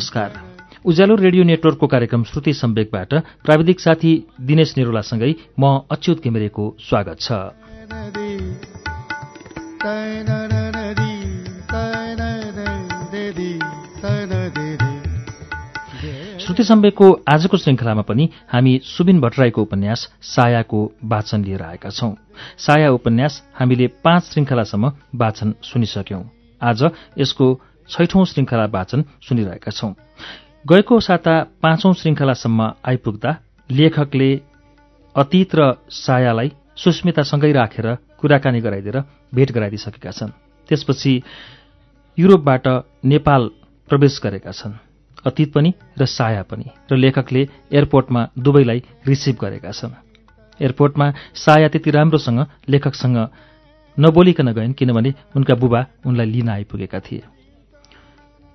नमस्कार। उज्यालो रेडियो नेटवर्कको कार्यक्रम श्रुति सम्वेकबाट प्राविधिक साथी दिनेश निरोलासँगै म अच्युत घिमिरेको स्वागत छ। श्रुति सम्वेकको आजको श्रृङ्खलामा पनि हामी सुबिन भट्टराईको उपन्यास सायाको वाचन लिएर आएका छौं। साया उपन्यास हामीले पाँच श्रृङ्खलासम्म वाचन सुनिसक्यौं। आज यसको छैठौं श्रृङ्खला वाचन सुनिरहेका छौं। गएको साता पाँचौं श्रृङ्खलासम्म आइपुग्दा लेखकले अतीत र सायालाई सुस्मितासँगै राखेर कुराकानी गराइदिएर भेट गराइदिइसकेका छन्। त्यसपछि युरोपबाट नेपाल प्रवेश गरेका छन्। अतीत पनि र साया पनि र लेखकले एयरपोर्टमा दुवैलाई रिसिभ गरेका छन्। एयरपोर्टमा साया त्यति राम्रोसँग लेखकसँग नबोलिकन गइन् किनभने उनका बुबा उनलाई लिन आइपुगेका थिए।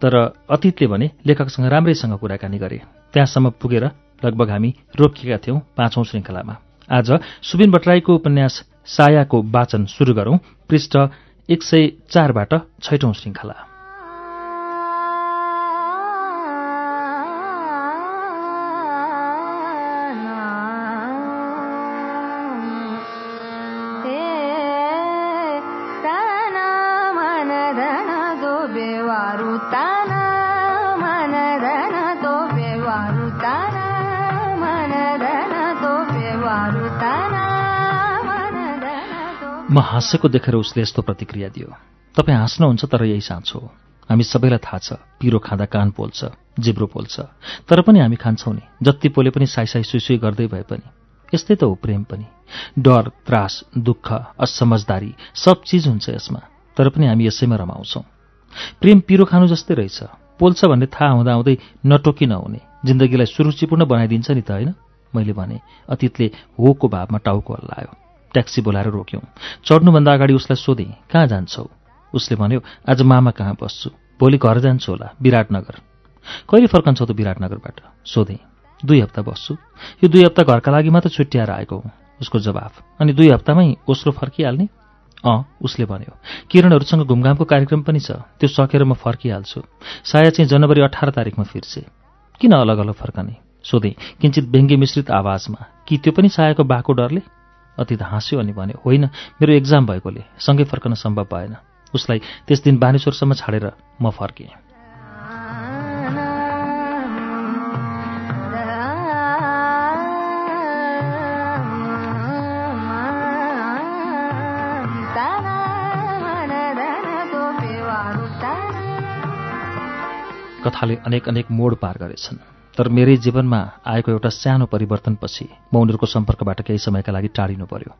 तर अतीतले भने लेखकसँग राम्रैसँग कुराकानी गरे। त्यहाँसम्म पुगेर लगभग हामी रोकिएका थियौं पाँचौं श्रृङ्खलामा। आज सुबिन भट्टराईको उपन्यास सायाको वाचन सुरु गरौं पृष्ठ एक सय चारबाट छैठौं श्रृङ्खला। म हाँसेको देखेर उसले यस्तो प्रतिक्रिया दियो। तपाईँ हाँस्नुहुन्छ तर यही साँचो हामी सबैलाई थाहा छ पिरो खाँदा कान पोल्छ जिब्रो पोल्छ तर पनि हामी खान्छौँ नि। जति पोले पनि साई साई सुई गर्दै भए पनि। यस्तै त हो प्रेम पनि। डर त्रास दुःख असमझदारी सब चिज हुन्छ यसमा तर पनि हामी यसैमा रमाउँछौँ। प्रेम पिरो खानु जस्तै रहेछ। पोल्छ भन्ने थाहा हुँदा हुँदै नटोकी नहुने जिन्दगीलाई सुरुचिपूर्ण बनाइदिन्छ नि त होइन? मैले भने अतीतले होको भावमा टाउको हल्लायो ट्याक्सी बोलाएर रोक्यौँ। चढ्नुभन्दा अगाडि उसलाई सोधेँ कहाँ जान्छौ? उसले भन्यो आज मामा कहाँ बस्छु? भोलि घर जान्छु होला विराटनगर। कहिले फर्कन्छौ त विराटनगरबाट? सोधेँ दुई हप्ता बस्छु। यो दुई हप्ता घरका लागि मात्र छुट्याएर आएको हुँ। उसको जवाफ अनि दुई हप्तामै ओस्रो फर्किहाल्ने? अँ उसले भन्यो किरणहरूसँग घुमघामको कार्यक्रम पनि छ त्यो सकेर म फर्किहाल्छु। साया चाहिँ जनवरी अठार तारिकमा फिर्से। किन अलग अलग फर्कने? सोधेँ किन्चित व्यङ्ग्य मिश्रित आवाजमा कि त्यो पनि सायाको बाको डरले? अतीत हाँस्यो अनि भन्यो होइन मेरो एक्जाम भएकोले सँगै फर्कन सम्भव भएन। उसलाई त्यस दिन बानेश्वरसम्म छाडेर म फर्केँ। कथाले अनेक अनेक मोड पार गरेछन्। तर मेरै जीवनमा आएको एउटा सानो परिवर्तनपछि म उनीहरूको सम्पर्कबाट केही समयका लागि टाढिनु पर्यो।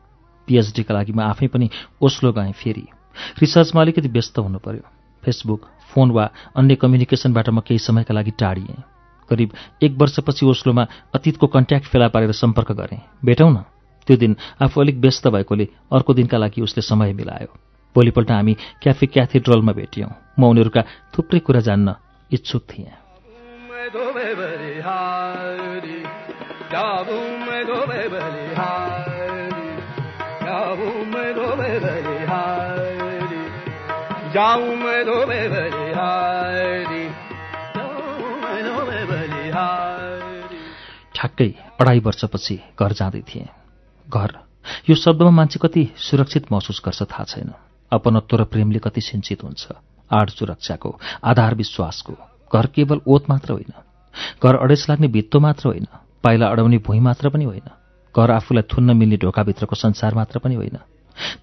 पिएचडीका लागि म आफै पनि ओस्लो गएँ फेरि। रिसर्चमा अलिकति व्यस्त हुनु पर्यो फेसबुक फोन वा अन्य कम्युनिकेसनबाट म केही समयका लागि टाढिएँ। करिब एक वर्षपछि ओस्लोमा अतीतको कन्ट्याक्ट फेला पारेर सम्पर्क गरेँ। भेटौँ न? त्यो दिन आफू अलिक व्यस्त भएकोले अर्को दिनका लागि उसले समय मिलायो। भोलिपल्ट हामी क्याफे क्याथेड्रलमा भेटियौँ। म उनीहरूका थुप्रै कुरा जान्न इच्छुक थिएँ। ठ्याक्कै अढाई वर्षपछि घर जाँदै थिएँ। घर यो शब्दमा मान्छे कति सुरक्षित महसुस गर्छ थाहा छैन। अपनत्व र प्रेमले कति सिन्चित हुन्छ। आड सुरक्षाको आधार विश्वासको घर केवल ओत मात्र होइन। घर अडेस लाग्ने भित्तो मात्र होइन पाइला अडाउने भुइँ मात्र पनि होइन घर आफूलाई थुन्न मिल्ने ढोकाभित्रको संसार मात्र पनि होइन।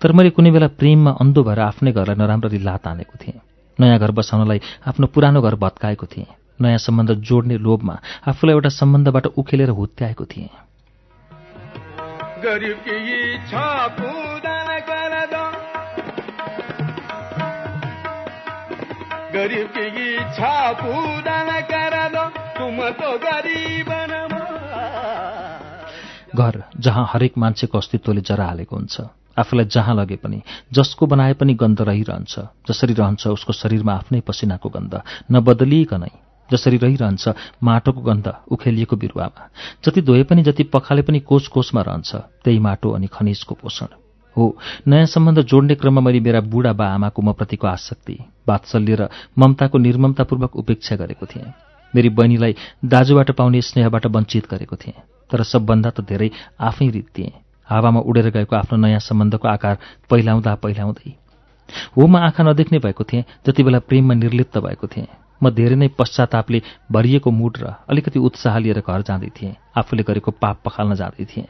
तर मैले कुनै बेला प्रेममा अन्धो भएर आफ्नै घरलाई नराम्ररी लात हानेको थिएँ। नयाँ घर बसाउनलाई आफ्नो पुरानो घर भत्काएको थिएँ। नयाँ सम्बन्ध जोड्ने लोभमा आफूलाई एउटा सम्बन्धबाट उखेलेर हुत्याएको थिएँ। घर जहाँ हरेक मान्छेको अस्तित्वले जरा हालेको हुन्छ। आफूलाई जहाँ लगे पनि जसको बनाए पनि गन्ध रहिरहन्छ। जसरी रहन्छ उसको शरीरमा आफ्नै पसिनाको गन्ध। नबदलिकनै जसरी रहिरहन्छ माटोको गन्ध उखेलिएको बिरुवामा। जति धोए पनि जति पखाले पनि कोष कोषमा रहन्छ त्यही माटो अनि खनिजको पोषण। हो नयाँ सम्बन्ध जोड्ने क्रममा मैले मेरा बुढा बा आमाको म प्रतिको आसक्ति वात्सल्य र ममताको निर्ममतापूर्वक उपेक्षा गरेको थिएँ। मेरी बहिनीलाई दाजुबाट पाउने स्नेहबाट वञ्चित गरेको थिएँ तर सबभन्दा त धेरै आफै रित्तिएँ हावामा उडेर गएको आफ्नो नयाँ सम्बन्धको आकार पहिलाउँदा पहिलाउँदै। हो म आँखा नदेख्ने भएको थिएँ जति बेला प्रेममा निर्लिप्त भएको थिएँ। म धेरै नै पश्चातापले भरिएको मुड र अलिकति उत्साह लिएर घर जाँदै थिएँ। आफूले गरेको पाप पखाल्न जाँदै थिएँ।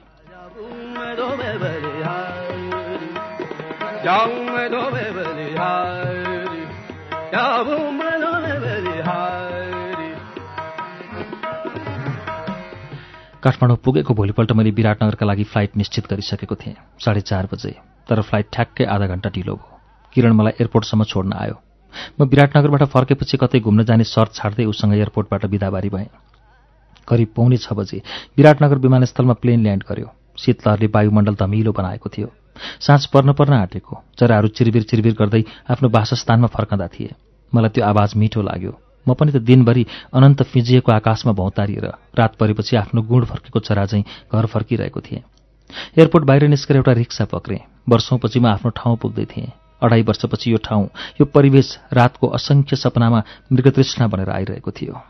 काठमाडौँ पुगेको भोलिपल्ट मैले विराटनगरका लागि फ्लाइट निश्चित गरिसकेको थिएँ। साढे चार बजे। तर फ्लाइट ठ्याक्कै आधा घन्टा ढिलो भयो। किरण मलाई एयरपोर्टसम्म छोड्न आयो। म विराटनगरबाट फर्केपछि कतै घुम्न जाने सर्ट छाड्दै उसँग एयरपोर्टबाट बिदाबारी भएँ। करिब पौने छ बजे विराटनगर विमानस्थलमा प्लेन ल्यान्ड गर्यो। शीतलहरले वायुमण्डल धमिलो बनाएको थियो। साँझ पर्न पर्न आँटेको। चराहरू चिरबिर चिरबिर गर्दै आफ्नो वासस्थानमा फर्कँदा थिए। मलाई त्यो आवाज मिठो लाग्यो। म पनि त दिनभरि अनन्त फिजिएको आकाशमा भौतारिएर रात परेपछि आफ्नो गुण फर्केको चरा चाहिँ घर फर्किरहेको थिएँ। एयरपोर्ट बाहिर निस्केर एउटा रिक्सा पक्रेँ। वर्षौँपछि म आफ्नो ठाउँ पुग्दै थिएँ। अढाई वर्षपछि यो ठाउँ यो परिवेश रातको असङ्ख्य सपनामा मृगतृष्णा बनेर आइरहेको थियो।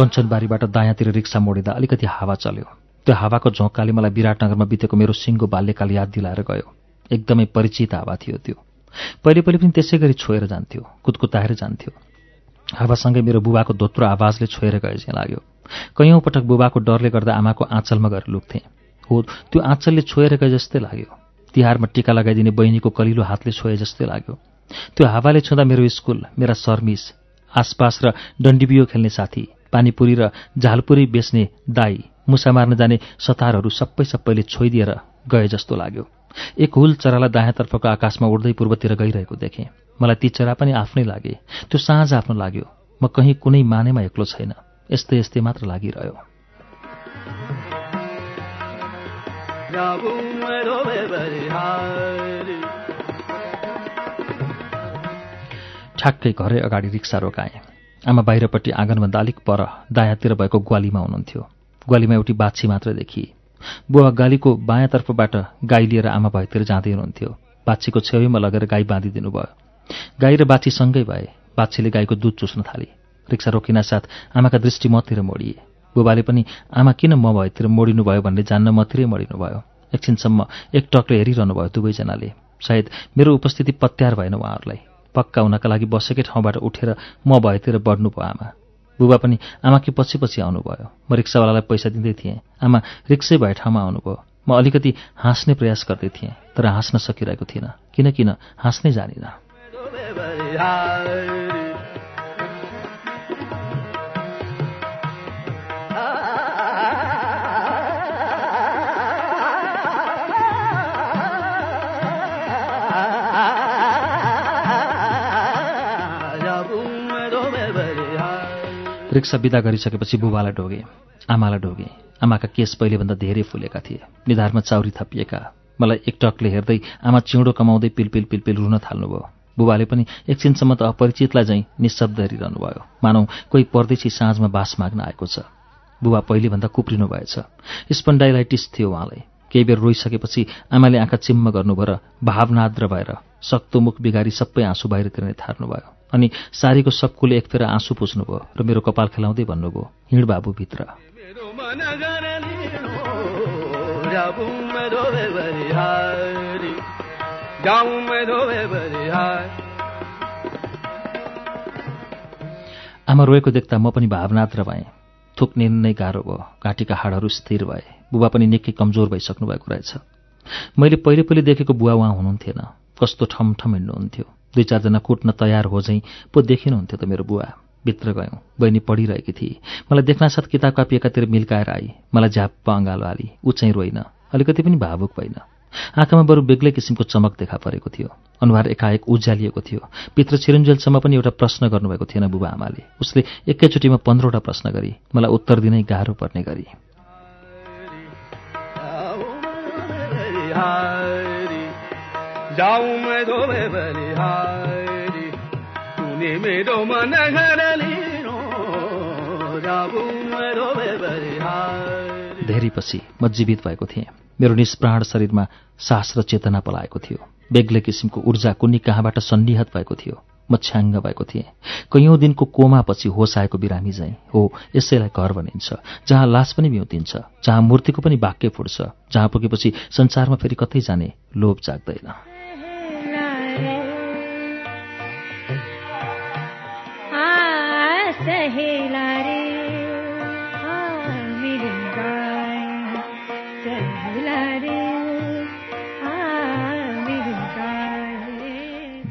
कञ्चनबारीबाट दायाँतिर रिक्सा मोडिँदा अलिकति हावा चल्यो। त्यो हावाको झोकाले मलाई विराटनगरमा बितेको मेरो सिङ्गो बाल्यकाल याद दिलाएर गयो। एकदमै परिचित हावा थियो त्यो। पहिले पहिले पनि त्यसै गरी छोएर जान्थ्यो कुदकुताएर जान्थ्यो। हावासँगै मेरो बुबाको धोत्रो आवाजले छोएर गए चाहिँ लाग्यो। कैयौँ पटक बुबाको डरले गर्दा आमाको आँचलमा गएर लुक्थेँ। हो त्यो आँचलले छोएर गए जस्तै लाग्यो। तिहारमा टिका लगाइदिने बहिनीको कलिलो हातले छोए जस्तै लाग्यो। त्यो हावाले छुँदा मेरो स्कुल मेरा सर्मिस आसपास र डन्डीबियो खेल्ने साथी पानीपुरी र झालपुरी बेच्ने दाई मुसा मार्न जाने सतारहरू सबै सबैले छोइदिएर गए जस्तो लाग्यो। एक हुल चरालाई दायाँतर्फको आकाशमा उड्दै पूर्वतिर गइरहेको देखेँ। मलाई ती चरा पनि आफ्नै लागे। त्यो साँझ आफ्नो लाग्यो। म कहीँ कुनै मानेमा एक्लो छैन। यस्तै यस्तै मात्र लागिरह्यो। ठ्याक्कै घरै अगाडि रिक्सा रोकाएँ। आमा बाहिरपट्टि आँगनभन्दा अलिक पर दायाँतिर भएको ग्वालीमा हुनुहुन्थ्यो। ग्वालीमा एउटी बाछी मात्र देखिए बुवा गालीको बायाँतर्फबाट गाई लिएर आमा भएतिर जाँदै हुनुहुन्थ्यो। बाछीको छेउमा लगेर गाई बाँधिदिनु भयो गाई र बाछी सँगै भए बाछीले गाईको दुध चुस्न थाले। रिक्सा रोकिना साथ आमाका दृष्टि मतिर मोडिए। बुबाले पनि आमा किन म भएतिर मोडिनु भयो भन्ने जान्न मतिरै मोडिनु भयो एकछिनसम्म एक टकले हेरिरहनु भयो दुवैजनाले। सायद मेरो उपस्थिति पत्यार भएन उहाँहरूलाई। पक्का हुनका लागि बसेकै ठाउँबाट उठेर म भएतिर बढ्नुभयो आमा। बुबा पनि आमाकी पछि पछि आउनुभयो। म रिक्सावालालाई पैसा दिँदै थिएँ। आमा रिक्सै भए ठाउँमा आउनुभयो। म अलिकति हाँस्ने प्रयास गर्दै थिएँ तर हाँस्न सकिरहेको थिइनँ किन किन हाँस्नै जानिनँ। रिक्सा विदा गरिसकेपछि बुबालाई ढोगे आमालाई ढोगे आमाका केस पहिलेभन्दा धेरै फुलेका थिए। निधारमा चाउरी थपिएका। मलाई एकटकले हेर्दै आमा चिउँडो कमाउँदै पिलपिल पिलपिल रुन थाल्नुभयो। बुबाले पनि एकछिनसम्म त अपरिचितलाई झैँ निशब्द हेरिरहनु भयो मानौ कोही परदेशी साँझमा बास माग्न आएको छ। बुबा पहिलेभन्दा कुप्रिनु भएछ। स्पन्डाइलाइटिस थियो उहाँलाई। केही बेर रोइसकेपछि आमाले आँखा चिम्म गर्नुभयो र भावनाद्र भएर सक्तो मुख बिगारी सबै आँसु बाहिर तिर्ने थार्नुभयो। अनि सारीको सबकुले एक फेर आँसु पुज्नुभयो र मेरो कपाल खेलाउँदै भन्नुभयो हिँड बाबु भित्र आमा रोएको देख्दा म पनि भावनात्र भएँ थुक नै गाह्रो भयो। घाँटीका हाडहरू स्थिर भए। बुबा पनि निकै कमजोर भइसक्नु भएको रहेछ। मैले पहिले पहिले देखेको बुवा उहाँ हुनुहुन्थेन। कस्तो ठमठम हिँड्नुहुन्थ्यो। दुई चारजना कुट्न तयार हो झैँ पो देखिनुहुन्थ्यो त मेरो बुवा भित्र गयौँ बहिनी पढिरहेकी थिए मलाई देख्नासाथ किताब कापी एकातिर मिल्काएर आई मलाई झ्याप्प अँगालो हाली चाहिँ रोइन अलिकति पनि भावुक भइन आँखामा बरु बेग्लै किसिमको चमक देखा परेको थियो अनुहार एकाएक उज्यालिएको थियो पित्र छिरुन्जेलसम्म पनि एउटा प्रश्न गर्नुभएको थिएन बुबा आमाले उसले एकैचोटिमा पन्ध्रवटा प्रश्न गरी मलाई उत्तर दिनै गाह्रो पर्ने गरी धेरैपछि म जीवित भएको थिएँ. मेरो निष्प्राण शरीरमा सास र चेतना पलाएको थियो. बेग्लै किसिमको ऊर्जा कुन्नी कहाँबाट सन्निहत भएको थियो. म छ्याङ्ग भएको थिएँ. कैयौँ दिनको कोमापछि होस आएको बिरामी झैँ। हो यसैलाई घर भनिन्छ। जहाँ लास पनि म्युतिन्छ जहाँ मूर्तिको पनि वाक्य फुट्छ जहाँ पुगेपछि संसारमा फेरि कतै जाने लोभ जाग्दैन।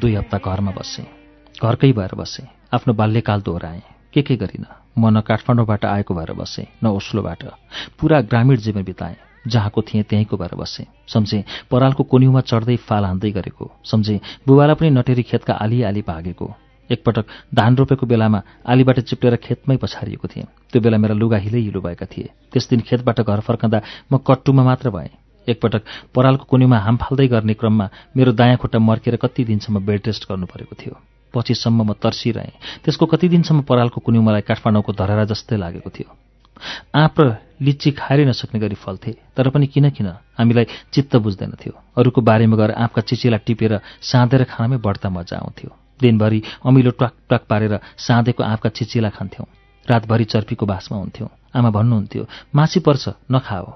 दुई हप्ता घरमा बसेँ। घरकै भएर बसेँ। आफ्नो बाल्यकाल दोहोऱ्याएँ। के के गरिन? म न काठमाडौँबाट आएको भएर बसेँ न ओस्लोबाट। पुरा ग्रामीण जीवन बिताएँ। जहाँको थिएँ त्यहीँको भएर बसेँ। सम्झेँ परालको कोन्युमा चढ्दै फाल हान्दै गरेको। सम्झेँ बुबालाई पनि नटेरी खेतका आली आली भागेको। एकपटक धान रोपेको बेलामा आलीबाट चिप्लेर खेतमै पछारिएको थिएँ। त्यो बेला मेरा लुगा हिलै हिलो भएका थिए। त्यस दिन खेतबाट घर फर्कँदा म कट्टुमा मात्र भएँ। एकपटक परालको कुन्युमा हाम फाल्दै गर्ने क्रममा मेरो दायाँ खुट्टा मर्केर कति दिनसम्म बेड रेस्ट गर्नु परेको थियो। पछिसम्म म तर्सिरहेँ। त्यसको कति दिनसम्म परालको कुन्यु मलाई काठमाडौँको धरहरा जस्तै लागेको थियो। आँप र लिच्ची खाएरै नसक्ने गरी फल्थे तर पनि किन किन हामीलाई चित्त बुझ्दैन थियो। अरूको बारेमा गएर आँपका चिचीलाई टिपेर साँधेर खानमै बढ्ता मजा आउँथ्यो। दिनभरि अमिलो ट्वाक ट्वाक पारेर साँधेको आँपका चिचिला खान्थ्यौँ। रातभरि चर्पीको बासमा हुन्थ्यौँ। आमा भन्नुहुन्थ्यो मासी पर्छ नखाओ।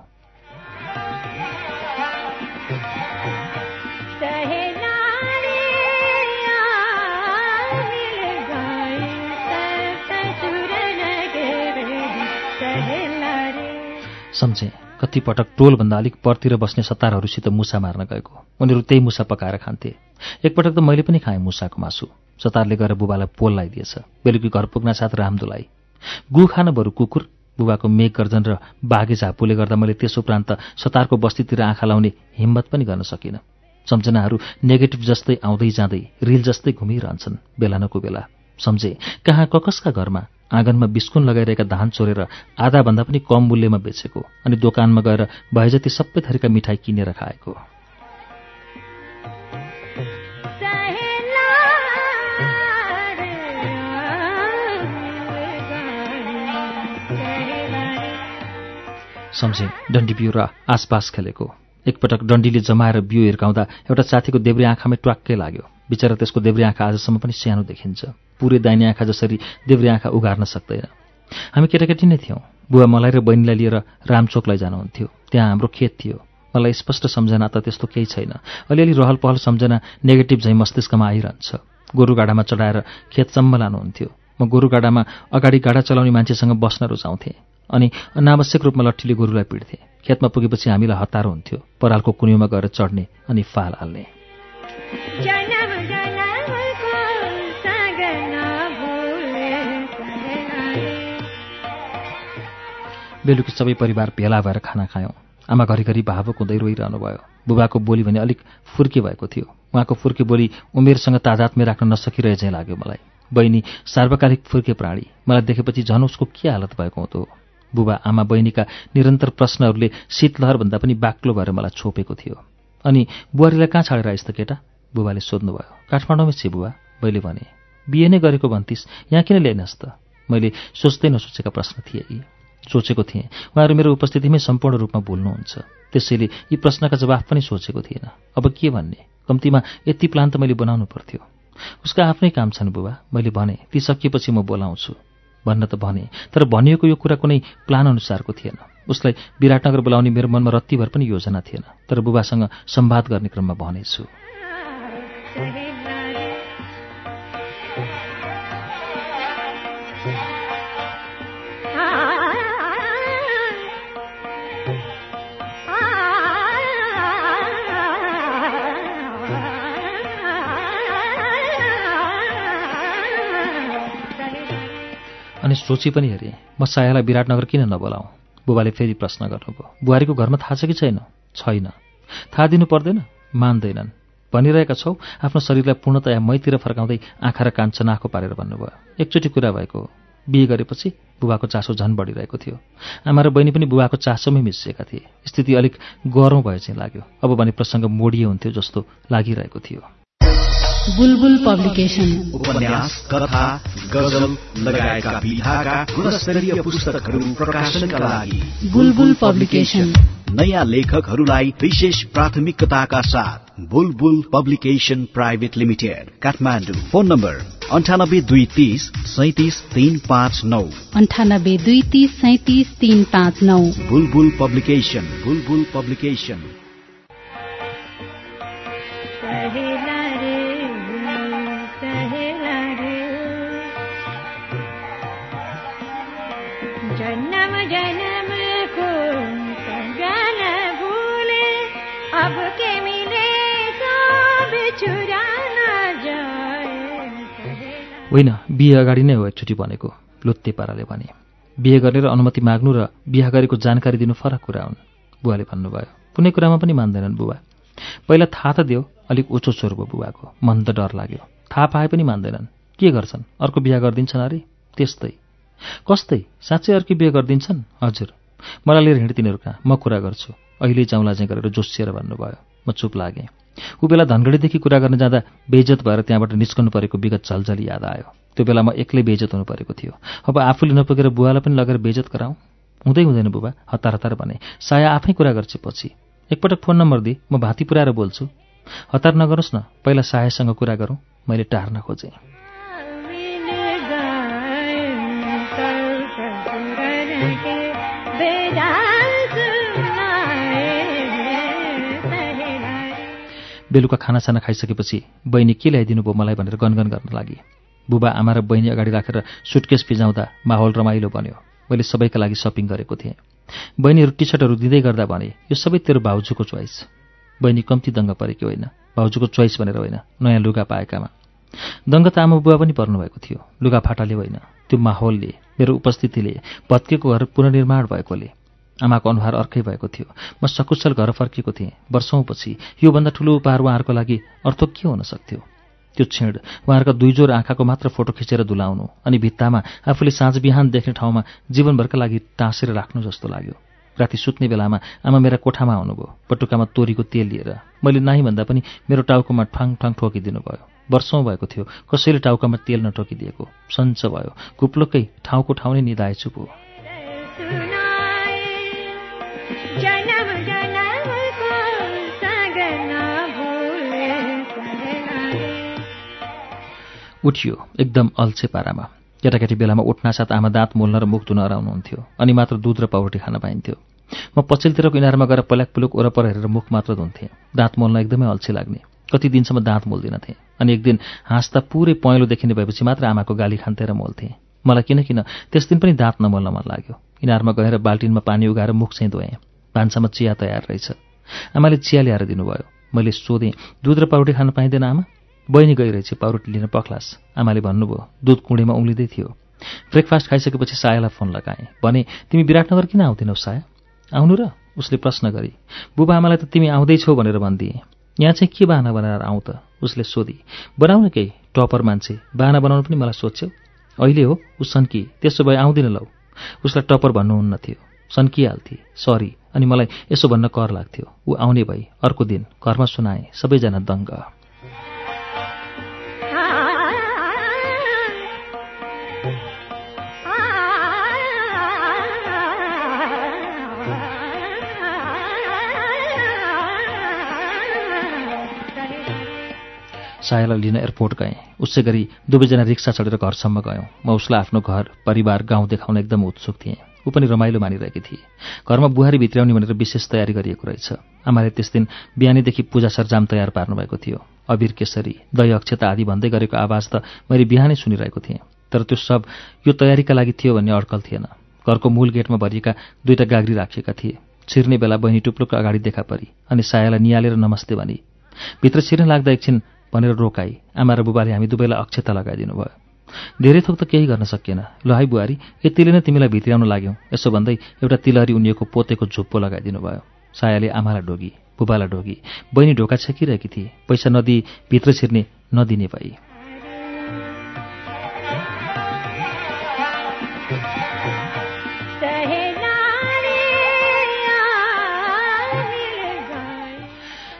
सम्झेँ कतिपटक टोलभन्दा अलिक परतिर बस्ने सतारहरूसित मुसा मार्न गएको। उनीहरू त्यही मुसा पकाएर खान्थे। एकपटक त मैले पनि खाएँ मुसाको मासु। सतारले गएर बुबालाई पोल लगाइदिएछ बेलुकी घर पुग्न साथ रामदुलाई गु खान बरु कुकुर बुबाको मेघ गर्जन र बाघे झापुले गर्दा मैले त्यस उपरान्त सतारको बस्तीतिर आँखा लाउने हिम्मत पनि गर्न सकिनँ। सम्झनाहरू नेगेटिभ जस्तै आउँदै जाँदै रिल जस्तै घुमिरहन्छन् बेला नको बेला। सम्झे कहाँ ककसका घरमा? आँगनमा बिस्कुन लगाइरहेका धान चोरेर आधाभन्दा पनि कम मूल्यमा बेचेको अनि दोकानमा गएर भए जति सबै थरीका मिठाई किनेर खाएको। सम्झे डन्डी बिउ र आसपास खेलेको। एकपटक डन्डीले जमाएर बिउ हिर्काउँदा एउटा साथीको देब्रे आँखामै ट्वाक्कै लाग्यो। बिचरा त्यसको देब्रे आँखा आजसम्म पनि सानो देखिन्छ। पुरै दाहिने आँखा जसरी देब्रे आँखा उगार्न सक्दैन। हामी केटाकेटी नै थियौँ। बुवा मलाई र बहिनीलाई लिएर रामचोक लैजानुहुन्थ्यो त्यहाँ हाम्रो खेत थियो। मलाई स्पष्ट सम्झना त त्यस्तो केही छैन। अलिअलि रहल पहल सम्झना नेगेटिभ झैँ मस्तिष्कमा आइरहन्छ। गोरुगाडामा चढाएर खेतसम्म लानुहुन्थ्यो। म गोरुगाडामा अगाडि गाडा चलाउने मान्छेसँग बस्न रुचाउँथेँ। अनि अनावश्यक रूपमा लट्ठीले गोरुलाई पिड्थे। खेतमा पुगेपछि हामीलाई हतारो हुन्थ्यो। परालको कुन्युमा गएर चढ्ने अनि फाल हाल्ने। बेलुकी सबै परिवार भेला भएर खाना खायौँ। आमा घरिघरि भावुक हुँदै रोइरहनु भयो। बुबाको बोली भने अलिक फुर्के भएको थियो। उहाँको फुर्के बोली उमेरसँग ताजातमै राख्न नसकिरहे चाहिँ लाग्यो मलाई। बहिनी सार्वकालिक फुर्के प्राणी। मलाई देखेपछि झन् उसको के हालत भएको हुँदो? बुबा आमा बहिनीका निरन्तर प्रश्नहरूले शीतलहरभन्दा पनि बाक्लो भएर मलाई छोपेको थियो। अनि बुहारीलाई कहाँ छाडेर आइस् त केटा? बुबाले सोध्नुभयो। काठमाडौँमै छि बुबा? मैले भने बिहे नै गरेको भन्थिस् यहाँ किन ल्याइनस् त? मैले सोच्दै नसोचेका प्रश्न थिए यी। सोचेको थिएँ। उहाँहरू मेरो उपस्थितिमै सम्पूर्ण रूपमा भुल्नुहुन्छ। त्यसैले यी प्रश्नका जवाफ पनि सोचेको थिएन। अब के भन्ने? कम्तीमा यति प्लान त मैले बनाउनु पर्थ्यो। उसका आफ्नै काम छन् बुबा। मैले भने ती सकिएपछि म बोलाउँछु। भन्न त भने तर भनिएको यो कुरा कुनै प्लान अनुसारको थिएन। उसलाई विराटनगर बोलाउने मेरो मनमा रत्तिभर पनि योजना थिएन। तर बुबासँग सम्वाद गर्ने क्रममा भनेछु। सोची पनि हेरेँ म सायालाई विराटनगर किन नबोलाउँ बुबाले फेरि प्रश्न गर्नुभयो। बुहारीको घरमा थाहा छ कि छैन? छैन। थाहा दिनु पर्दैन। मान्दैनन्। भनिरहेका छौ आफ्नो शरीरलाई पूर्णतया मैतिर फर्काउँदै आँखा र कान चनाखो पारेर भन्नुभयो। एकचोटि कुरा भएको बिहे गरेपछि बुबाको चासो झन् बढिरहेको थियो। आमा र बहिनी पनि बुबाको चासोमै मिसिएका थिए। स्थिति अलिक गरौँ भए चाहिँ लाग्यो। अब भने प्रसङ्ग मोडिए हुन्थ्यो जस्तो लागिरहेको थियो। बुलबुल पब्लिकेशन। उपन्यास कथा गजल लगायतका विधाका गुणस्तरीय पुस्तकहरू प्रकाशनका लागि बुलबुल पब्लिकेशन। नयाँ लेखकहरूलाई विशेष प्राथमिकताका साथ Bulbul publication private limited Kathmandu. Phone number अन्ठानब्बे दुई तिस सैतिस तिन पाँच नौ। अन्ठानब्बे दुई तिस सैतिस तिन पाँच नौ। Bulbul publication Bulbul publication. होइन बिहे अगाडि नै हो एकचोटि भनेको लुत्ते पाराले भने। बिहे गरेर अनुमति माग्नु र बिहा गरेको जानकारी दिनु फरक कुरा हुन् बुवाले भन्नुभयो। कुनै कुरामा पनि मान्दैनन् बुबा। पहिला थाहा त दियो अलिक उचो स्वर भयो बुबाको। मन त डर लाग्यो। थाहा पाए पनि मान्दैनन्। के गर्छन्? अर्को बिहा गरिदिन्छन् अरे? त्यस्तै। कस्तै? साँच्चै अर्कै बिहे गरिदिन्छन्? हजुर। मलाई लिएर हिँड तिनीहरू कहाँ? म कुरा गर्छु। अहिले जाउँला गरेर जोसिएर भन्नुभयो। म चुप लागेँ। ऊ बेला धनगढीदेखि कुरा गर्न जाँदा बेइज्जत भएर त्यहाँबाट निस्कनु परेको विगत झलझली याद आयो। त्यो बेला म एक्लै बेइज्जत हुनु परेको थियो। अब आफूले नपुगेर बुवालाई पनि लगेर बेइज्जत गराउँ हुँदै हुँदैन बुबा हतार हतार भने। साया आफै कुरा गर्छ पछि एकपटक फोन नम्बर दिए म भाती पुऱ्याएर बोल्छु। हतार नगर्नुहोस् न पहिला सायासँग कुरा गरौँ मैले टार्न खोजेँ। बेलुका खानासाना खाइसकेपछि बहिनी के ल्याइदिनु भयो मलाई भनेर गनगन गर्न लागि। बुबा आमा र बहिनी अगाडि राखेर सुटकेस फिजाउँदा माहौल रमाइलो बन्यो। मैले सबैका लागि सपिङ गरेको थिएँ। बहिनीहरू टी सर्टहरू दिँदै गर्दा भने यो सबै तेरो भाउजूको चोइस बहिनी कम्ती दङ्ग परेकी होइन। भाउजूको चोइस भनेर होइन नयाँ लुगा पाएकामा। दङ्ग त आमा बुबा पनि पर्नुभएको थियो। लुगा फाटाले होइन। त्यो माहौलले मेरो उपस्थितिले भत्केको घर पुनर्निर्माण भएकोले। आमाको अनुहार अर्कै भएको थियो। म सकुशल घर फर्केको थिएँ। वर्षौँपछि योभन्दा ठुलो उपहार उहाँहरूको लागि अर्थो के हुन सक्थ्यो? त्यो क्षण उहाँहरूका दुईजोर आँखाको मात्र फोटो खिचेर दुलाउनु अनि भित्तामा आफूले साँझ बिहान देख्ने ठाउँमा जीवनभरका लागि टाँसेर राख्नु जस्तो लाग्यो। राति सुत्ने बेलामा आमा मेरा कोठामा आउनुभयो। पटुकामा तोरीको तेल लिएर। मैले नाहि भन्दा पनि मेरो टाउकोमा ठाङ ठाङ ठोकिदिनु भयो। वर्षौँ भएको थियो। कसैले टाउकामा तेल नठोकिदिएको। सन्च भयो। कुप्लोकै ठाउँको ठाउँ नै निधाएछु पो। उठियो एकदम अल्छे पारामा। केटाकेटी बेलामा उठ्नासाथ आमा दाँत मोल्न र मुख धुन हराउनुहुन्थ्यो अनि मात्र दुध र पाउरोटी खान पाइन्थ्यो। म पछिल्लोतिरको इनारमा गएर पल्याक पुलुक वरपर हेरेर मुख मात्र धुन्थेँ। दाँत मोल्न एकदमै अल्छी लाग्ने। कति दिनसम्म दाँत मोल्दिनथेँ अनि एक दिन हाँस्दा पुरै पहेँलो देखिने भएपछि मात्र आमाको गाली खान्थेँ र मोल्थेँ। मलाई किन किन त्यस दिन पनि दाँत नमोल्न मन लाग्यो। इनारमा गएर बाल्टिनमा पानी उगाएर मुख चाहिँ धोएँ। भान्सामा चिया तयार रहेछ। आमाले चिया ल्याएर दिनुभयो। मैले सोधेँ दुध र पाउरोटी खान पाइँदैन आमा? बहिनी गइरहेछ पाउरोटी लिन पख्लास। आमाले भन्नुभयो दुध कुँडीमा उम्लिँदै थियो। ब्रेकफास्ट खाइसकेपछि सायालाई फोन लगाएँ। भने तिमी विराटनगर किन आउँदैनौ साया? आउनु र? उसले प्रश्न गरी बुबा आमालाई त तिमी आउँदैछौ भनेर भनिदिए। यहाँ चाहिँ के बाहना बनाएर आउँ त? उसले सोधी बनाउन केही टपर मान्छे। बाहना बनाउनु पनि मलाई सोध्छौ? अहिले हो? ऊ सन्की त्यसो भए आउँदिन लौ उसलाई टपर भन्नुहुन्न थियो। सन्किहाल्थे सरी अनि मलाई यसो भन्न कर लाग्थ्यो। ऊ आउने भई अर्को दिन घरमा सुनाए सबैजना दङ्ग। सायालाई लिन एयरपोर्ट गएँ। उसै गरी दुवैजना रिक्सा चढेर घरसम्म गयौँ। म उसलाई आफ्नो घर परिवार गाउँ देखाउन एकदम उत्सुक थिएँ। ऊ पनि रमाइलो मानिरहेकी थिए। घरमा बुहारी भित्र्याउने भनेर विशेष तयारी गरिएको रहेछ। आमाले त्यस दिन बिहानैदेखि पूजा सरजाम तयार पार्नुभएको थियो। अबिर केसरी दही अक्षता आदि भन्दै गरेको आवाज त मैले बिहानै सुनिरहेको थिएँ। तर त्यो सब यो तयारीका लागि थियो भन्ने अड्कल थिएन। घरको मूल गेटमा भरिएका दुईटा गाग्री राखिएका थिए। छिर्ने बेला बहिनी टुप्लुक अगाडि देखा परी अनि सायालाई निहालेर नमस्ते भनी भित्र छिर्न लाग्दा एकछिन भनेर रोकाई। आमा र बुबाले हामी दुवैलाई अक्षता लगाइदिनु भयो। धेरै थोक त केही गर्न सकिएन। ल है बुहारी यतिले नै तिमीलाई भित्र्याउन लाग्यौँ। यसो भन्दै एउटा तिलहरी उनिएको पोतेको झुप्पो लगाइदिनु भयो। सायाले आमालाई ढोगी बुबालाई ढोगी बहिनी ढोका छेकिरहेकी थिए। पैसा नदिई भित्र छिर्ने नदिने भई।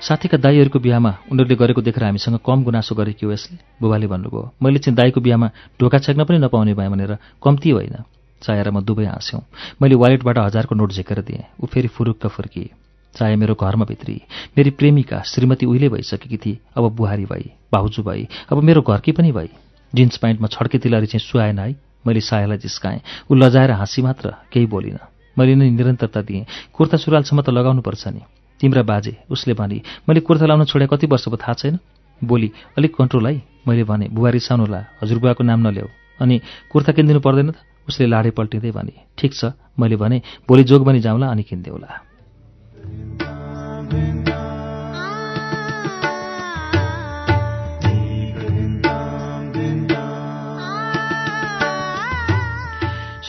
साथीका दाईहरूको बिहामा उनीहरूले गरेको देखेर हामीसँग कम गुनासो गरे कि हो यसले। बुबाले भन्नुभयो मैले चाहिँ दाईको बिहामा ढोका छेक्न पनि नपाउने भएँ भनेर कम्ती होइन। चाया र म दुवै हाँस्यौँ मैले वालेटबाट हजारको नोट झिकेर दिएँ। ऊ फेरि फुरुक्क फुर्किए। चाहे मेरो घरमा भित्री। मेरी प्रेमिका श्रीमती उहिले भइसकेकी थिए। अब बुहारी भई भाउजू भई अब मेरो घरकी पनि भई। जिन्स प्यान्टमा छड्के तिलरी चाहिँ सुहाएन है। मैले सायालाई जिस्काएँ। ऊ लजाएर हाँसी मात्र केही बोलिनँ। मैले नै निरन्तरता दिएँ। कुर्ता सुरुवालसम्म त लगाउनुपर्छ नि। तिम्रा बाजे उसले भने मैले कुर्ता लाउन छोडे कति वर्ष भयो थाहा छैन? बोली अलिक कन्ट्रोल है। मैले भने बुवा रिसाउनुला हजुरबुवाको नाम नल्याऊ। अनि कुर्ता किनिदिनु पर्दैन त? उसले लाडे पल्टिँदै भने ठिक छ। मैले भने भोलि जोगबनी जाउँला अनि किनिदेऊला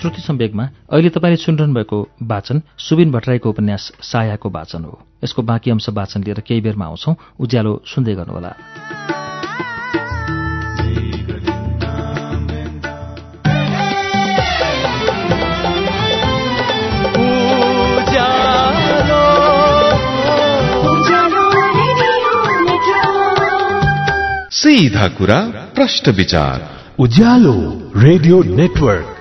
श्रुति सम्वेकमा अहिले तपाईँले सुनिरहनु भएको वाचन सुबिन भट्टराईको उपन्यास सायाको वाचन हो। यसको बाँकी अंश वाचन लिएर केही बेरमा आउँछौ। उज्यालो सुन्दै गर्नुहोला। सीधा कुरा प्रश्न विचार। Ujyaalo radio network.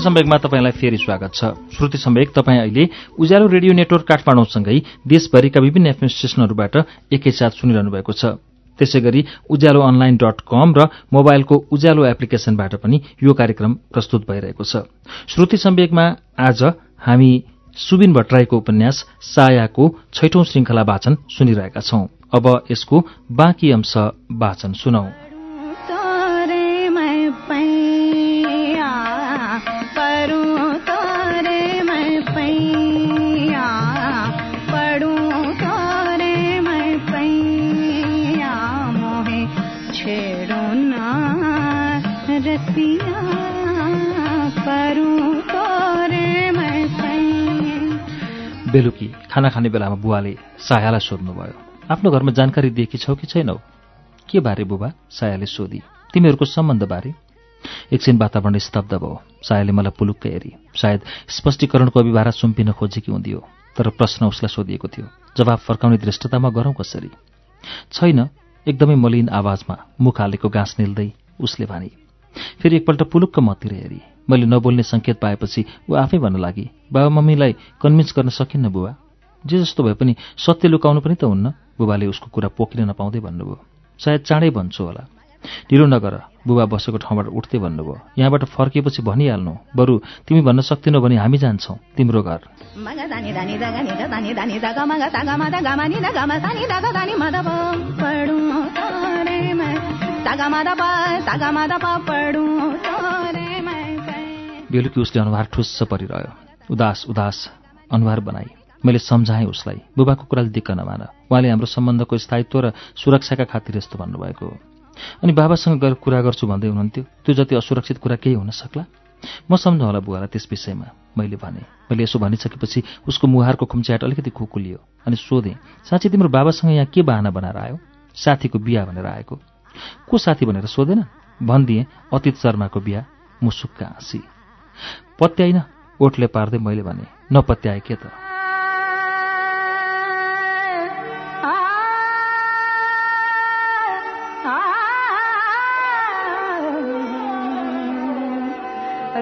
सम्वेकमा तपाईँलाई फेरि स्वागत छ। श्रुति सम्वेक तपाईँ अहिले उज्यालो रेडियो नेटवर्क काठमाडौँसँगै देशभरिका विभिन्न एफएम स्टेशनहरूबाट एकैसाथ सुनिरहनु भएको छ। त्यसै गरी उज्यालो अनलाइन डट कम र मोबाइलको उज्यालो एप्लिकेशनबाट पनि यो कार्यक्रम प्रस्तुत भइरहेको छ। श्रुति सम्वेकमा आज हामी सुबिन भट्टराईको उपन्यास सायाको छैठौं श्रृङ्खला वाचन सुनिरहेका छौं। अब यसको बाँकी अंश वाचन सुनौ। बेलुकी खाना खाने बेलामा बुवाले सायालाई सोध्नुभयो। आफ्नो घरमा जानकारी दिएकी छौ कि छैनौ? के बारे बुबा? सायाले सोधी। तिमीहरूको सम्बन्ध बारे? एकछिन वातावरण स्तब्ध भयो। सायाले मलाई पुलुक्क हेरी। सायद स्पष्टीकरणको अभिभारा सुम्पिन खोजेकी हुन्थ्यो तर प्रश्न उसलाई सोधिएको थियो। जवाब फर्काउने दृष्टतामा गरौँ कसरी? छैन एकदमै मलिन आवाजमा मुख हालेको गाँस निल्दै उसले भने फेरि एकपल्ट पुलुक्क मतिर हेरी। मैले नबोल्ने सङ्केत पाएपछि ऊ आफै भन्न लागि। बाबा मम्मीलाई कन्भिन्स गर्न सकिन्न बुबा। जे जस्तो भए पनि सत्य लुकाउनु पनि त हुन्न। बुबाले उसको कुरा पोखिन नपाउँदै भन्नुभयो सायद चाँडै भन्छु होला। ढिलो नगर बुबा बसेको ठाउँबाट उठ्दै भन्नुभयो यहाँबाट फर्किएपछि भनिहाल्नु। बरु तिमी भन्न सक्दिनौ भने हामी जान्छौ तिम्रो घर। दगा मद प दगा मद प बेलुकी उसले अनुहार ठुस्स परिरह्यो। उदास उदास अनुहार बनाई। मैले सम्झाएँ उसलाई बुबाको कुराले दिक्क नमान। उहाँले हाम्रो सम्बन्धको स्थायित्व र सुरक्षाका खातिर यस्तो भन्नुभएको हो। अनि बाबासँग गएर कुरा गर्छु भन्दै हुनुहुन्थ्यो। त्यो जति असुरक्षित कुरा केही हुन सक्ला? म सम्झ होला बुवालाई त्यस विषयमा मैले भने। मैले यसो भनिसकेपछि उसको मुहारको खुम्च्याट अलिकति खुकुलियो अनि सोधेँ साँच्चै तिम्रो बाबासँग यहाँ के बाहना बनाएर आयो? साथीको बिहा भनेर आएको। को साथी भनेर सोधेन? भनिदिएँ अतीत शर्माको बिहा मुसुक्क हाँसी। पत्याइन ओठले पार्दै मैले भने नपत्याए के त?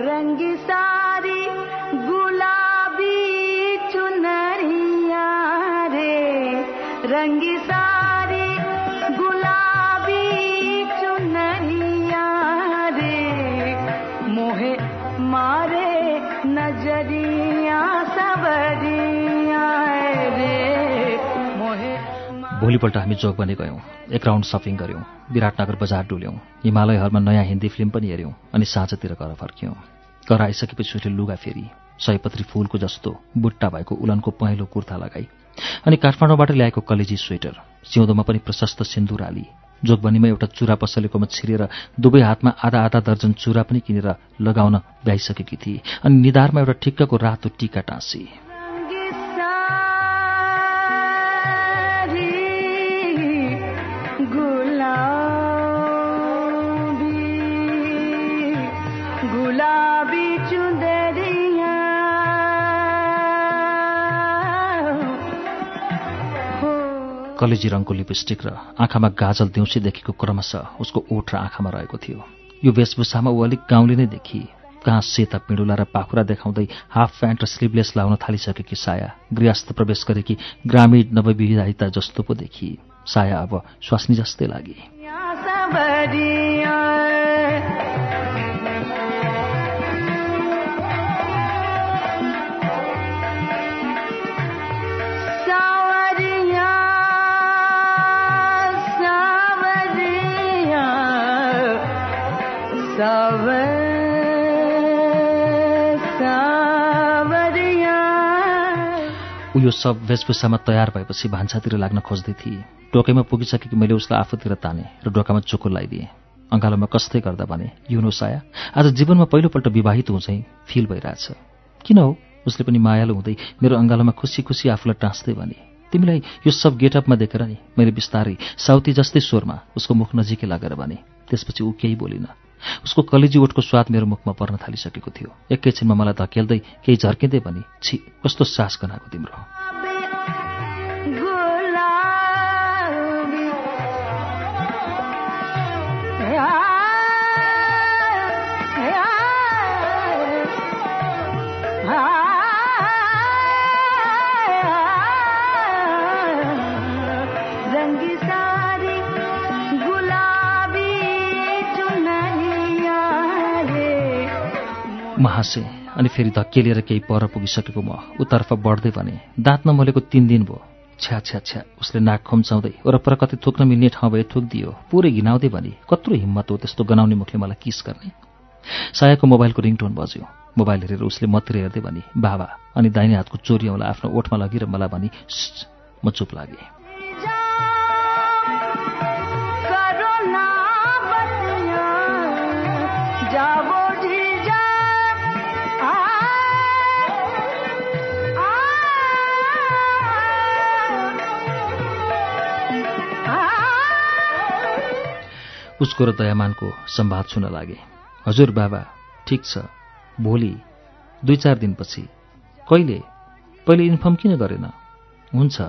रंगी सारी भोलिपल्ट हामी जोगबने गयौँ। एक राउन्ड सपिङ गऱ्यौँ विराटनगर बजार डुल्यौँ। हिमालयहरूमा नयाँ हिन्दी फिल्म पनि हेऱ्यौँ अनि साँझतिर घर फर्क्यौँ। घर आइसकेपछि उसले लुगा फेरि सयपत्री फूलको जस्तो बुट्टा भएको उलनको पहेँलो कुर्ता लगाई अनि काठमाडौँबाट ल्याएको कलेजी स्वेटर सिउँदोमा पनि प्रशस्त सिन्दुर हाली जोगबनीमा एउटा चुरा पसलेकोमा छिरेर दुवै हातमा आधा आधा दर्जन चुरा पनि किनेर लगाउन भ्याइसकेकी थिए अनि निधारमा एउटा ठिक्कको रातो टिका टाँसी। कलेजी रङको लिपस्टिक र आँखामा गाजल देउसीदेखिको क्रमशः उसको ओठ र आँखामा रहेको थियो। यो वेशभूषामा ऊ अलिक गाउँले नै देखी। कहाँ सेता पिँडुला र पाखुरा देखाउँदै हाफ प्यान्ट र स्लिभलेस लाउन थालिसकेकी साया गृहस्थ प्रवेश गरेकी ग्रामीण नवविवाहिता जस्तो पो देखी। साया अब स्वास्नी जस्तै लागि ऊ यो सब वेशभूषामा तयार भएपछि भान्सातिर लाग्न खोज्दै थिए। टोकैमा पुगिसकेकी मैले उसलाई आफूतिर ताने र डोकामा चोको लगाइदिएँ। अँगालोमा कस्तै गर्दा भने युनो साया आज जीवनमा पहिलोपल्ट विवाहित हुँ चाहिँ फिल भइरहेछ। किन हो? उसले पनि मायालु हुँदै मेरो अँगालोमा खुसी खुसी आफूलाई टाँस्दै भने तिमीलाई यो सब गेटअपमा देखेर नि मैले बिस्तारै साउती जस्तै स्वरमा उसको मुख नजिकै लागेर भने त्यसपछि ऊ केही बोलिन। उसको कलेजी ओठको स्वाद मेरो मुखमा पर्न थालिसकेको थियो। एकैछिनमा मलाई धकेल्दै केही झर्किँदै भने छि कस्तो सास गनाएको तिम्रो? हाँसे अनि फेरि धक्केलिएर केही पर पुगिसकेको म। उतर्फ बढ्दै भने दाँत नमलेको तिन दिन भयो। छ्या छ्या छ्या उसले नाक खुम्चाउँदै वरपर कतै थुक्न मिल्ने ठाउँ भए थुकिदियो। पुरै घिनाउँदै भने कत्रो हिम्मत हो त्यस्तो गनाउने मुखले मलाई किस गर्ने? सायाको मोबाइलको रिङटोन बज्यो। मोबाइल हेरेर उसले मतिर हेर्दै भने बाबा अनि दाहिने हातको चोरी औँला आफ्नो ओठमा लगेर मलाई भनी म चुप लागेँ। उसको र दयामानको सम्वाद सुन लागे। हजुर बाबा ठिक छ। भोलि दुई चार दिनपछि। कहिले? पहिले इन्फर्म किन गरेन? हुन्छ।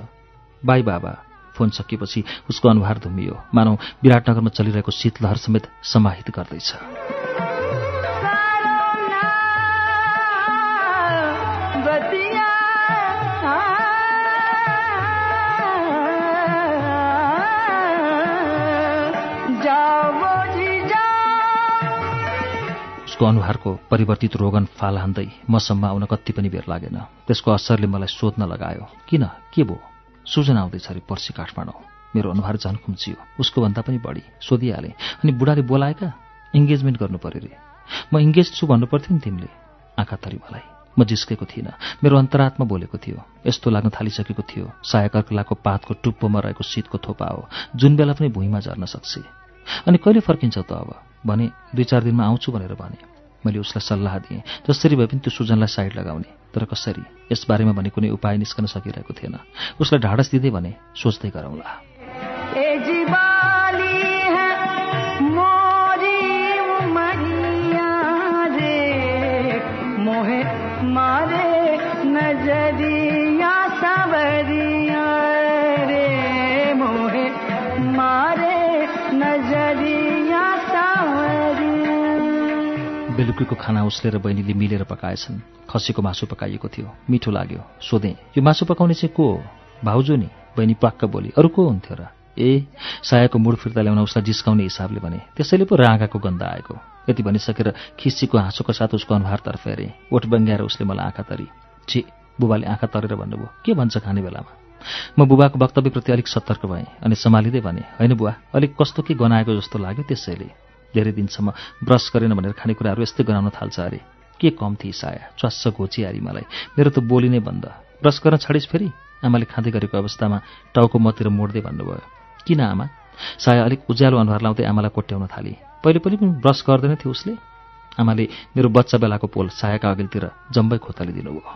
बाई बाबा। फोन सकिएपछि उसको अनुहार धुमियो। मानौ विराटनगरमा चलिरहेको शीतलहर समेत समाहित गर्दैछ। अनुहारको परिवर्तित रोगन फाल हान्दै मसम्म आउन कति पनि बेर लागेन। त्यसको असरले मलाई सोध्न लगायो किन? के भो सूचना आउँदैछ अरे पर्सि काठमाडौँ। मेरो अनुहार झन् खुम्चियो उसको भन्दा पनि बढी। सोधिहालेँ अनि बुढाले बोलाएका? इङ्गेजमेन्ट गर्नु पऱ्यो रे। म इङ्गेज छु भन्नु पर्थ्यो नि तिमीले। आँखा तरी मलाई। म जिस्केको थिइनँ। मेरो अन्तरात्मा बोलेको थियो। यस्तो लाग्न थालिसकेको थियो। सायकर्कलाको पातको टुप्पोमा रहेको शीतको थोपा हो। जुन बेला पनि भुइँमा झर्न सक्छ अनि कहिले फर्किन्छ त अब? भने दुई चार दिनमा आउँछु भनेर भने। मैले उसलाई सल्लाह दिएँ। जसरी भए पनि त्यो सुजनलाई साइड लगाउने। तर कसरी? यसबारेमा भने कुनै उपाय निस्कन सकिरहेको थिएन। उसलाई ढाडस दिँदै भने सोच्दै गरौँला। बेलुकीको खाना उसले र बहिनीले मिलेर पकाएछन्। खसीको मासु पकाइएको थियो। मिठो लाग्यो। सोधेँ यो मासु पकाउने चाहिँ को हो? भाउजू नि। बहिनी पाक्क बोली अरू को हुन्थ्यो र? ए सायाको मुड फिर्ता ल्याउन उसलाई जिस्काउने हिसाबले भने त्यसैले पो राँगाको गन्ध आएको। यति भनिसकेर खिसीको हाँसोको साथ उसको अनुहारतर्फ हेरेँ। ओठ बङ्ग्याएर उसले मलाई आँखा तरी छि बुबाले आँखा तरेर भन्नुभयो के भन्छ खाने बेलामा? म बुबाको वक्तव्यप्रति अलिक सतर्क भएँ अनि सम्हालिँदै भने होइन बुवा अलिक कस्तो के गनाएको जस्तो लाग्यो त्यसैले। धेरै दिनसम्म ब्रस गरेन भनेर खानेकुराहरू यस्तै गनाउन थाल्छ अरे। के कम थिए साया? च्वास्स घोचिहारी मलाई। मेरो त बोली नै बन्द। ब्रस गर्न छाडिस् फेरि? आमाले खाँदै गरेको अवस्थामा टाउको मतिर मोड्दै भन्नुभयो। किन आमा? साया अलिक उज्यालो अनुहार लाउँदै आमालाई कोट्याउन थाले। पहिले पनि ब्रस गर्दैन थियो उसले। आमाले मेरो बच्चा बेलाको पोल सायाका अघिल्तिर जम्बै खोतलिदिनु भयो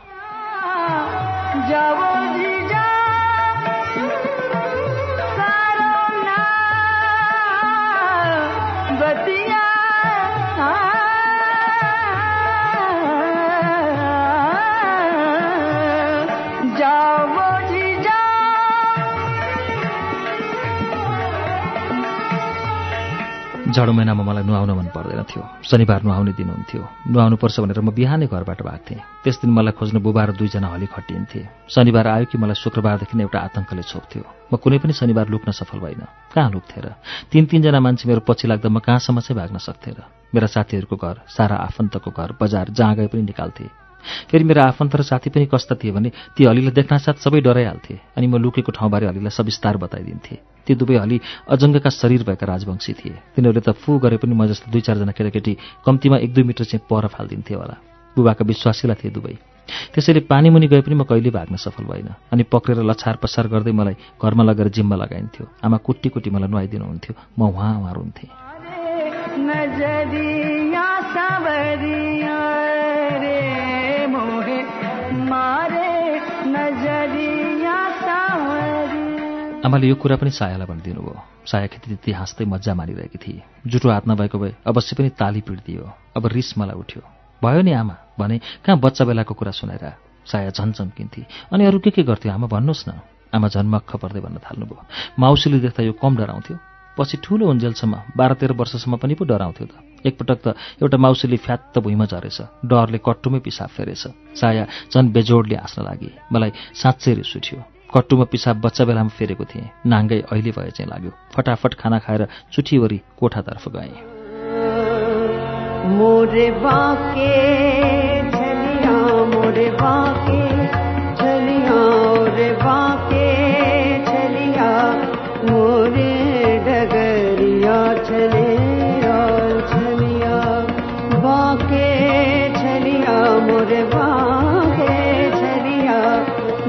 जाडो महिनामा मलाई नुहाउन मन पर्दैन थियो। शनिबार नुहाउने दिन हुन्थ्यो। नुहाउनुपर्छ भनेर म बिहानै घरबाट भाग्थेँ। त्यस दिन मलाई खोज्न बुबा र दुईजना हली खटिन्थे। शनिबार आयो कि मलाई शुक्रबारदेखि एउटा आतङ्कले छोप्थ्यो। म कुनै पनि शनिबार लुक्न सफल भइन कहाँ लुक्थेँ र तिन तिनजना मान्छे मेरो पछि लाग्दा म कहाँसम्म चाहिँ भाग्न सक्थेँ र मेरा साथीहरूको घर सारा आफन्तको घर बजार जहाँ गए पनि निकाल्थे। फेरि मेरो आफन्त र साथी पनि कस्ता थिए भने ती हलीलाई देख्नासाथ सबै डराइहाल्थे अनि म लुकेको ठाउँबारे हलीलाई सविस्तार बताइदिन्थे। ती दुवै हली अजङ्गका शरीर भएका राजवंशी थिए। तिनीहरूले त फु गरे पनि म जस्तो दुई चारजना केटाकेटी कम्तीमा एक दुई मिटर चाहिँ पर फालिदिन्थे होला। बुबाका विश्वासीला थिए दुवै। त्यसैले पानी मुनि गए पनि म कहिले भाग्न सफल भइन अनि पक्रेर लछार पसार गर्दै मलाई घरमा लगेर जिम्मा लगाइन्थ्यो। आमा कुट्टी कुट्टी मलाई नुहाइदिनुहुन्थ्यो। म उहाँ उहाँ रुन्थेँ। आमाले यो कुरा पनि सायालाई भनिदिनु भयो। साया त्यति हाँस्दै मजा मारिरहेकी थिए जुठो हात नभएको भए अवश्य पनि ताली पिटिदियो। अब रिस मलाई उठ्यो। भयो नि आमा भने कहाँ बच्चा बेलाको कुरा सुनाएर साया झन् चम्किन्थे। अनि अरू के के गर्थ्यो आमा भन्नुहोस् न? आमा झन्मक्ख पर्दै भन्न थाल्नुभयो। माउसीले देख्दा यो कम डराउँथ्यो। पछि ठुलो उन्जेलसम्म बाह्र तेह्र वर्षसम्म पनि पो डराउँथ्यो त। एकपटक त एउटा माउसीले फ्यात्त भुइँमा झरेछ। डरले कट्टुमै पिसाब फेरेछ। साया झन् बेजोडले हाँस्न लागि। मलाई साँच्चै रिस उठ्यो कट्टुमा पिसाब बच्चा बेलामा फेरेको थिएँ। नाङ्गै अहिले भए चाहिँ लाग्यो। फटाफट खाना खाएर चुठीवरी कोठातर्फ गएँ।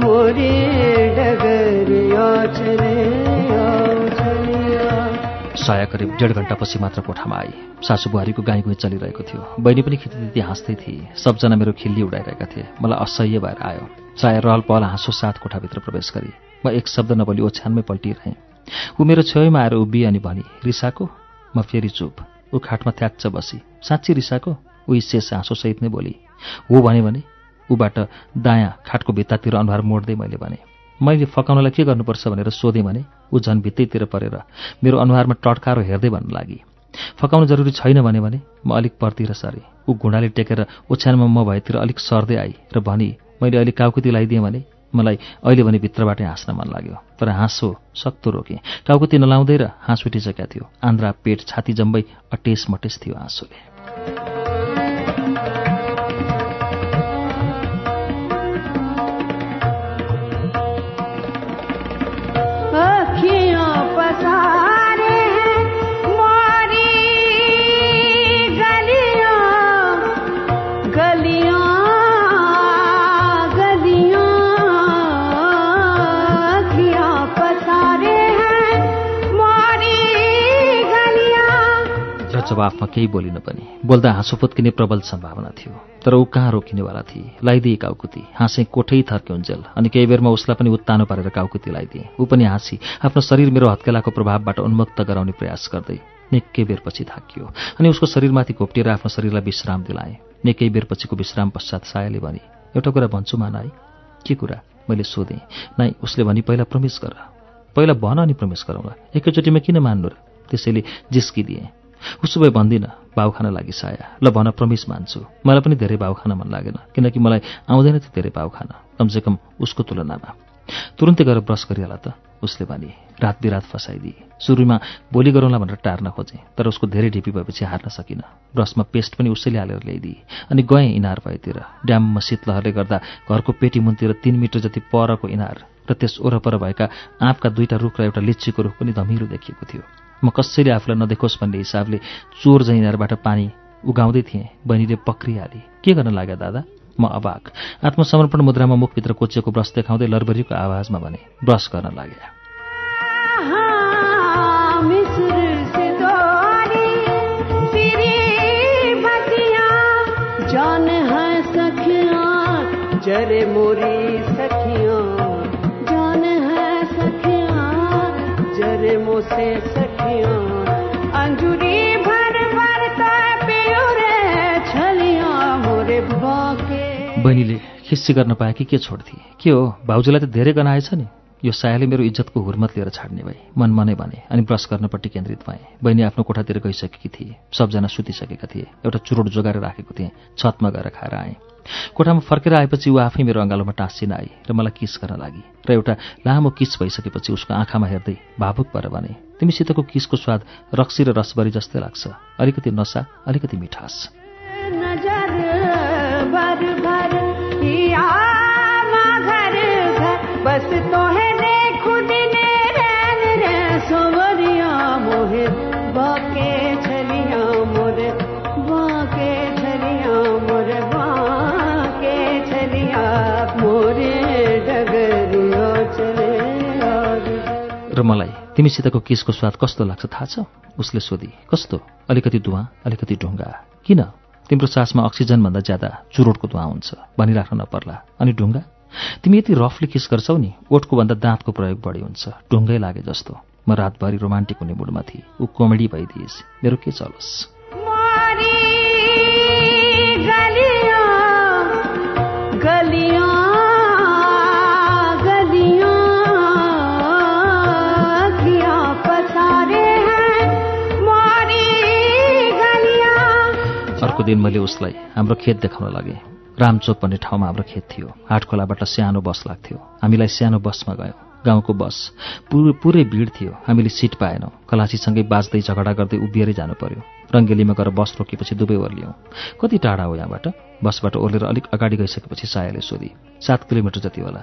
मोरे साया करिब डेढ घन्टापछि मात्र कोठामा आई। सासु बुहारीको गाई गुई चलिरहेको थियो। बहिनी पनि खिति हाँस्दै थिए। सबजना मेरो खिल्ली उडाइरहेका थिए। मलाई असह्य भएर आयो। साया रहल पहल हाँसो साथ कोठाभित्र प्रवेश गरी। म एक शब्द नबोली ओछ्यानमै पल्टिरहेँ। ऊ मेरो छेउमा आएर उभि अनि भनी रिसाको? म फेरि चुप। ऊ खाटमा थ्याच्च बसी। साँच्ची रिसाको? ऊ शेष हाँसोसहित नै बोली। हो भने ऊबाट दायाँ खाटको भित्तातिर अनुहार मोड्दै मैले भने। मैले फकाउनलाई के गर्नुपर्छ भनेर सोधेँ भने ऊ झन् भित्तैतिर परेर मेरो अनुहारमा टड्कारो हेर्दै भन्न लागि। फकाउनु जरुरी छैन भने भने म अलिक पर्तिर सरेँ। ऊ घुँडाले टेकेर ओछ्यानमा म भएतिर अलिक सर्दै आई र भनी मैले अहिले काउकुती लगाइदिएँ भने मलाई अहिले भने भित्रबाटै हाँस्न मन लाग्यो। तर हाँसो सक्तो रोकेँ। टाउकुती नलाउँदै र हाँस उठिसकेका थियो। आन्द्रा पेट छाती जम्बै अटेस मटेस थियो हाँसोले जवाफमा केही बोलिन पनि। बोल्दा हाँसो फुत्किने प्रबल सम्भावना थियो। तर ऊ कहाँ रोकिनेवाला थिए? लगाइदिए काउकुती। हाँसे कोठै थर्क्युन्जेल अनि केही बेरमा उसलाई पनि उत्तानो पारेर काउकुती लगाइदिए ऊ पनि हाँसी आफ्नो शरीर मेरो हत्केलाको प्रभावबाट उन्मुक्त गराउने प्रयास गर्दै निकै बेरपछि थाकियो। अनि उसको शरीरमाथि घोप्टिएर आफ्नो शरीरलाई विश्राम दिलाएँ। निकै बेरपछिको विश्राम पश्चात सायाले भने एउटा कुरा भन्छु मान है के कुरा? मैले सोधेँ। नाइ उसले भनी पहिला प्रवेश गर। पहिला भन अनि प्रवेश गरौँला। एकैचोटिमा किन मान्नु र? त्यसैले जिस्किदिएँ। उसो भए भन्दिनँ भाउ खान लागि साया। ल भन प्रमिस मान्छु। मलाई पनि धेरै भाउ खान मन लागेन किनकि मलाई आउँदैन थियो धेरै भाउ खान। कमसेकम उसको तुलनामा। तुरुन्तै गएर ब्रस गरिहाल त उसले भने रात बिरात फसाइदिए सुरुमा बोली गरौँला भनेर टार्न खोजेँ तर उसको धेरै ढिपी भएपछि हार्न सकिनँ। ब्रसमा पेस्ट पनि उसैले हालेर ल्याइदिए अनि गएँ इनार भएतिर। ड्याममा शीतलहरले गर्दा घरको पेटी मुनतिर तिन मिटर जति परको इनार र त्यस वरपर भएका आँपका दुईटा रुख र एउटा लिच्चीको रुख पनि धमिलो देखिएको थियो। म कसैले आफूलाई नदेखोस् भन्ने हिसाबले चोर जैनारबाट पानी उगाउँदै थिएँ। बहिनीले पक्रिहाले। के गर्न लाग्यो दादा? म अबाक। आत्मसमर्पण मुद्रामा मुखभित्र कोचिएको ब्रस देखाउँदै लरबरीको आवाजमा भने ब्रस गर्न लागे से खिस्सी गर्न पाए कि के छोड्थे? के हो? भाउजूलाई त धेरै गनाएछ नि। यो सायाले मेरो इज्जतको हुर्मत लिएर छाड्ने भए। मन मनै भने अनि ब्रस गर्नपट्टि केन्द्रित भएँ। बहिनी आफ्नो कोठातिर गइसकेकी थिए। सबजना सुतिसकेका थिए। एउटा चुरोट जोगाएर राखेको थिएँ। छतमा गएर खाएर आएँ। कोठामा फर्केर आएपछि ऊ आफै मेरो अँगालोमा टाँसिन आई र मलाई किस गर्न लागि। र एउटा लामो किस भइसकेपछि उसको आँखामा हेर्दै भावुक भएर भने तिमीसितको किसको स्वाद रक्सी र रसबरी जस्तै लाग्छ। अलिकति नसा अलिकति मिठास। र मलाई तिमीसितको किसको स्वाद कस्तो लाग्छ थाहा छ? उसले सोधी कस्तो? अलिकति धुवा अलिकति ढुङ्गा। किन? तिम्रो सासमा अक्सिजनभन्दा ज्यादा चुरोटको धुवा हुन्छ। भनिराख्न नपर्ला। अनि ढुङ्गा? तिमी यति रफली किस गर्छौ नि? ओठको भन्दा दाँतको प्रयोग बढी हुन्छ। ढुङ्गै लागे जस्तो। म रातभरि रोमान्टिक हुने मुडमा थिएँ। ऊ कमेडी भइदिएस् मेरो के चलोस्? मारी गलियां गलियां गलियां। किया पसारे हैं। मारी गलियां। अर्को दिन मैले उसलाई हाम्रो खेत देखाउन लगेँ। रामचोक भन्ने ठाउँमा हाम्रो खेत थियो। हाटखोलाबाट सानो बस लाग्थ्यो। हामीलाई सानो बसमा गयौँ। गाउँको बस। पुरै पुरै भिड थियो। हामीले सिट पाएनौँ। खलासीसँगै बाँच्दै झगडा गर्दै उभिएरै जानु पर्यो रङ्गेलीमा गएर बस रोकेपछि दुवै ओर्लियौँ। कति टाढा हो यहाँबाट? बसबाट ओर्लेर अलिक अगाडि गइसकेपछि सायाले सोधी सात किलोमिटर जति होला।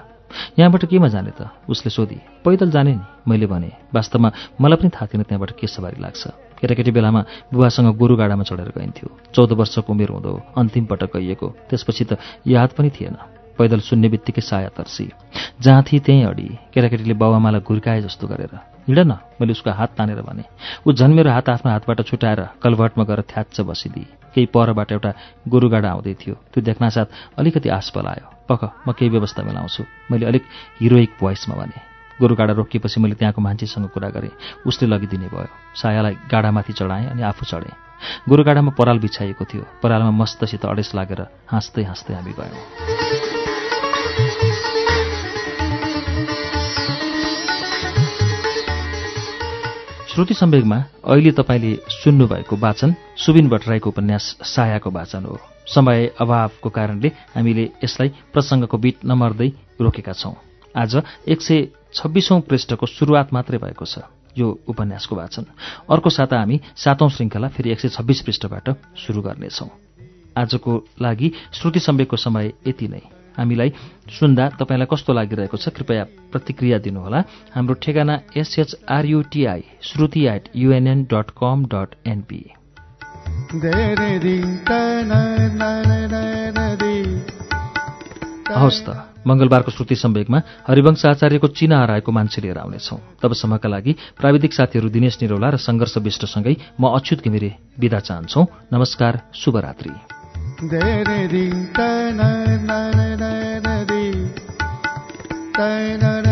यहाँबाट केमा जाने त? उसले सोधी पैदल जाने नि। मैले भने वास्तवमा मलाई पनि थाहा थिएन त्यहाँबाट के सवारी लाग्छ। केटाकेटी बेलामा बुवासँग गोरुगाडामा चढेर गइन्थ्यो। चौध वर्षको उमेर हुँदो अन्तिम पटक गइएको। त्यसपछि त याद पनि थिएन। पैदल सुन्ने बित्तिकै साया तर्सी। जहाँ थिए त्यहीँ अडी। केटाकेटीले बाउआमालाई घुर्काए जस्तो गरेर। हिँड न मैले उसको हात तानेर भने। ऊ झन् मेरो हात आफ्नो हातबाट छुटाएर कलभर्टमा गएर थ्याच्च बसिदिए केही परबाट एउटा गोरुगाडा आउँदै थियो। त्यो देख्नासाथ अलिकति आश पलायो पख म केही व्यवस्था मिलाउँछु। मैले अलिक हिरोइक भोइसमा भने। गोरुगाडा रोकिएपछि मैले त्यहाँको मान्छेसँग कुरा गरेँ। उसले लगिदिने भयो। सायालाई गाडामाथि चढाएँ अनि आफू चढेँ। गोरुगाडामा पराल बिछाइएको थियो। परालमा मस्तसित अडेस लागेर हाँस्दै हाँस्दै हामी गयौँ। श्रुति सम्वेगमा अहिले तपाईँले सुन्नुभएको वाचन सुबिन भट्टराईको उपन्यास सायाको वाचन हो। समय अभावको कारणले हामीले यसलाई प्रसङ्गको बिट नमर्दै रोकेका छौं। आज एक सय छब्बिसौं पृष्ठको सुरुवात मात्रै भएको छ। यो उपन्यासको वाचन। अर्को साता हामी सातौं श्रृङ्खला फेरि एक सय छब्बिस पृष्ठबाट सुरु गर्नेछौं। आजको लागि श्रुति सम्वेकको समय यति नै। हामीलाई सुन्दा तपाईँलाई कस्तो लागिरहेको छ कृपया प्रतिक्रिया दिनुहोला। हाम्रो ठेगाना S H R U T I Shruti at UNN dot com dot NP हवस् त मंगलबारको श्रुति सम्वेकमा हरिवंश आचार्यको चिना हराएको मान्छे लिएर आउनेछौं। तबसम्मका लागि प्राविधिक साथीहरू दिनेश निरौला र सङ्घर्ष विष्टसँगै म अच्युत घिमिरे विदा चाहन्छौ। नमस्कार शुभरात्री।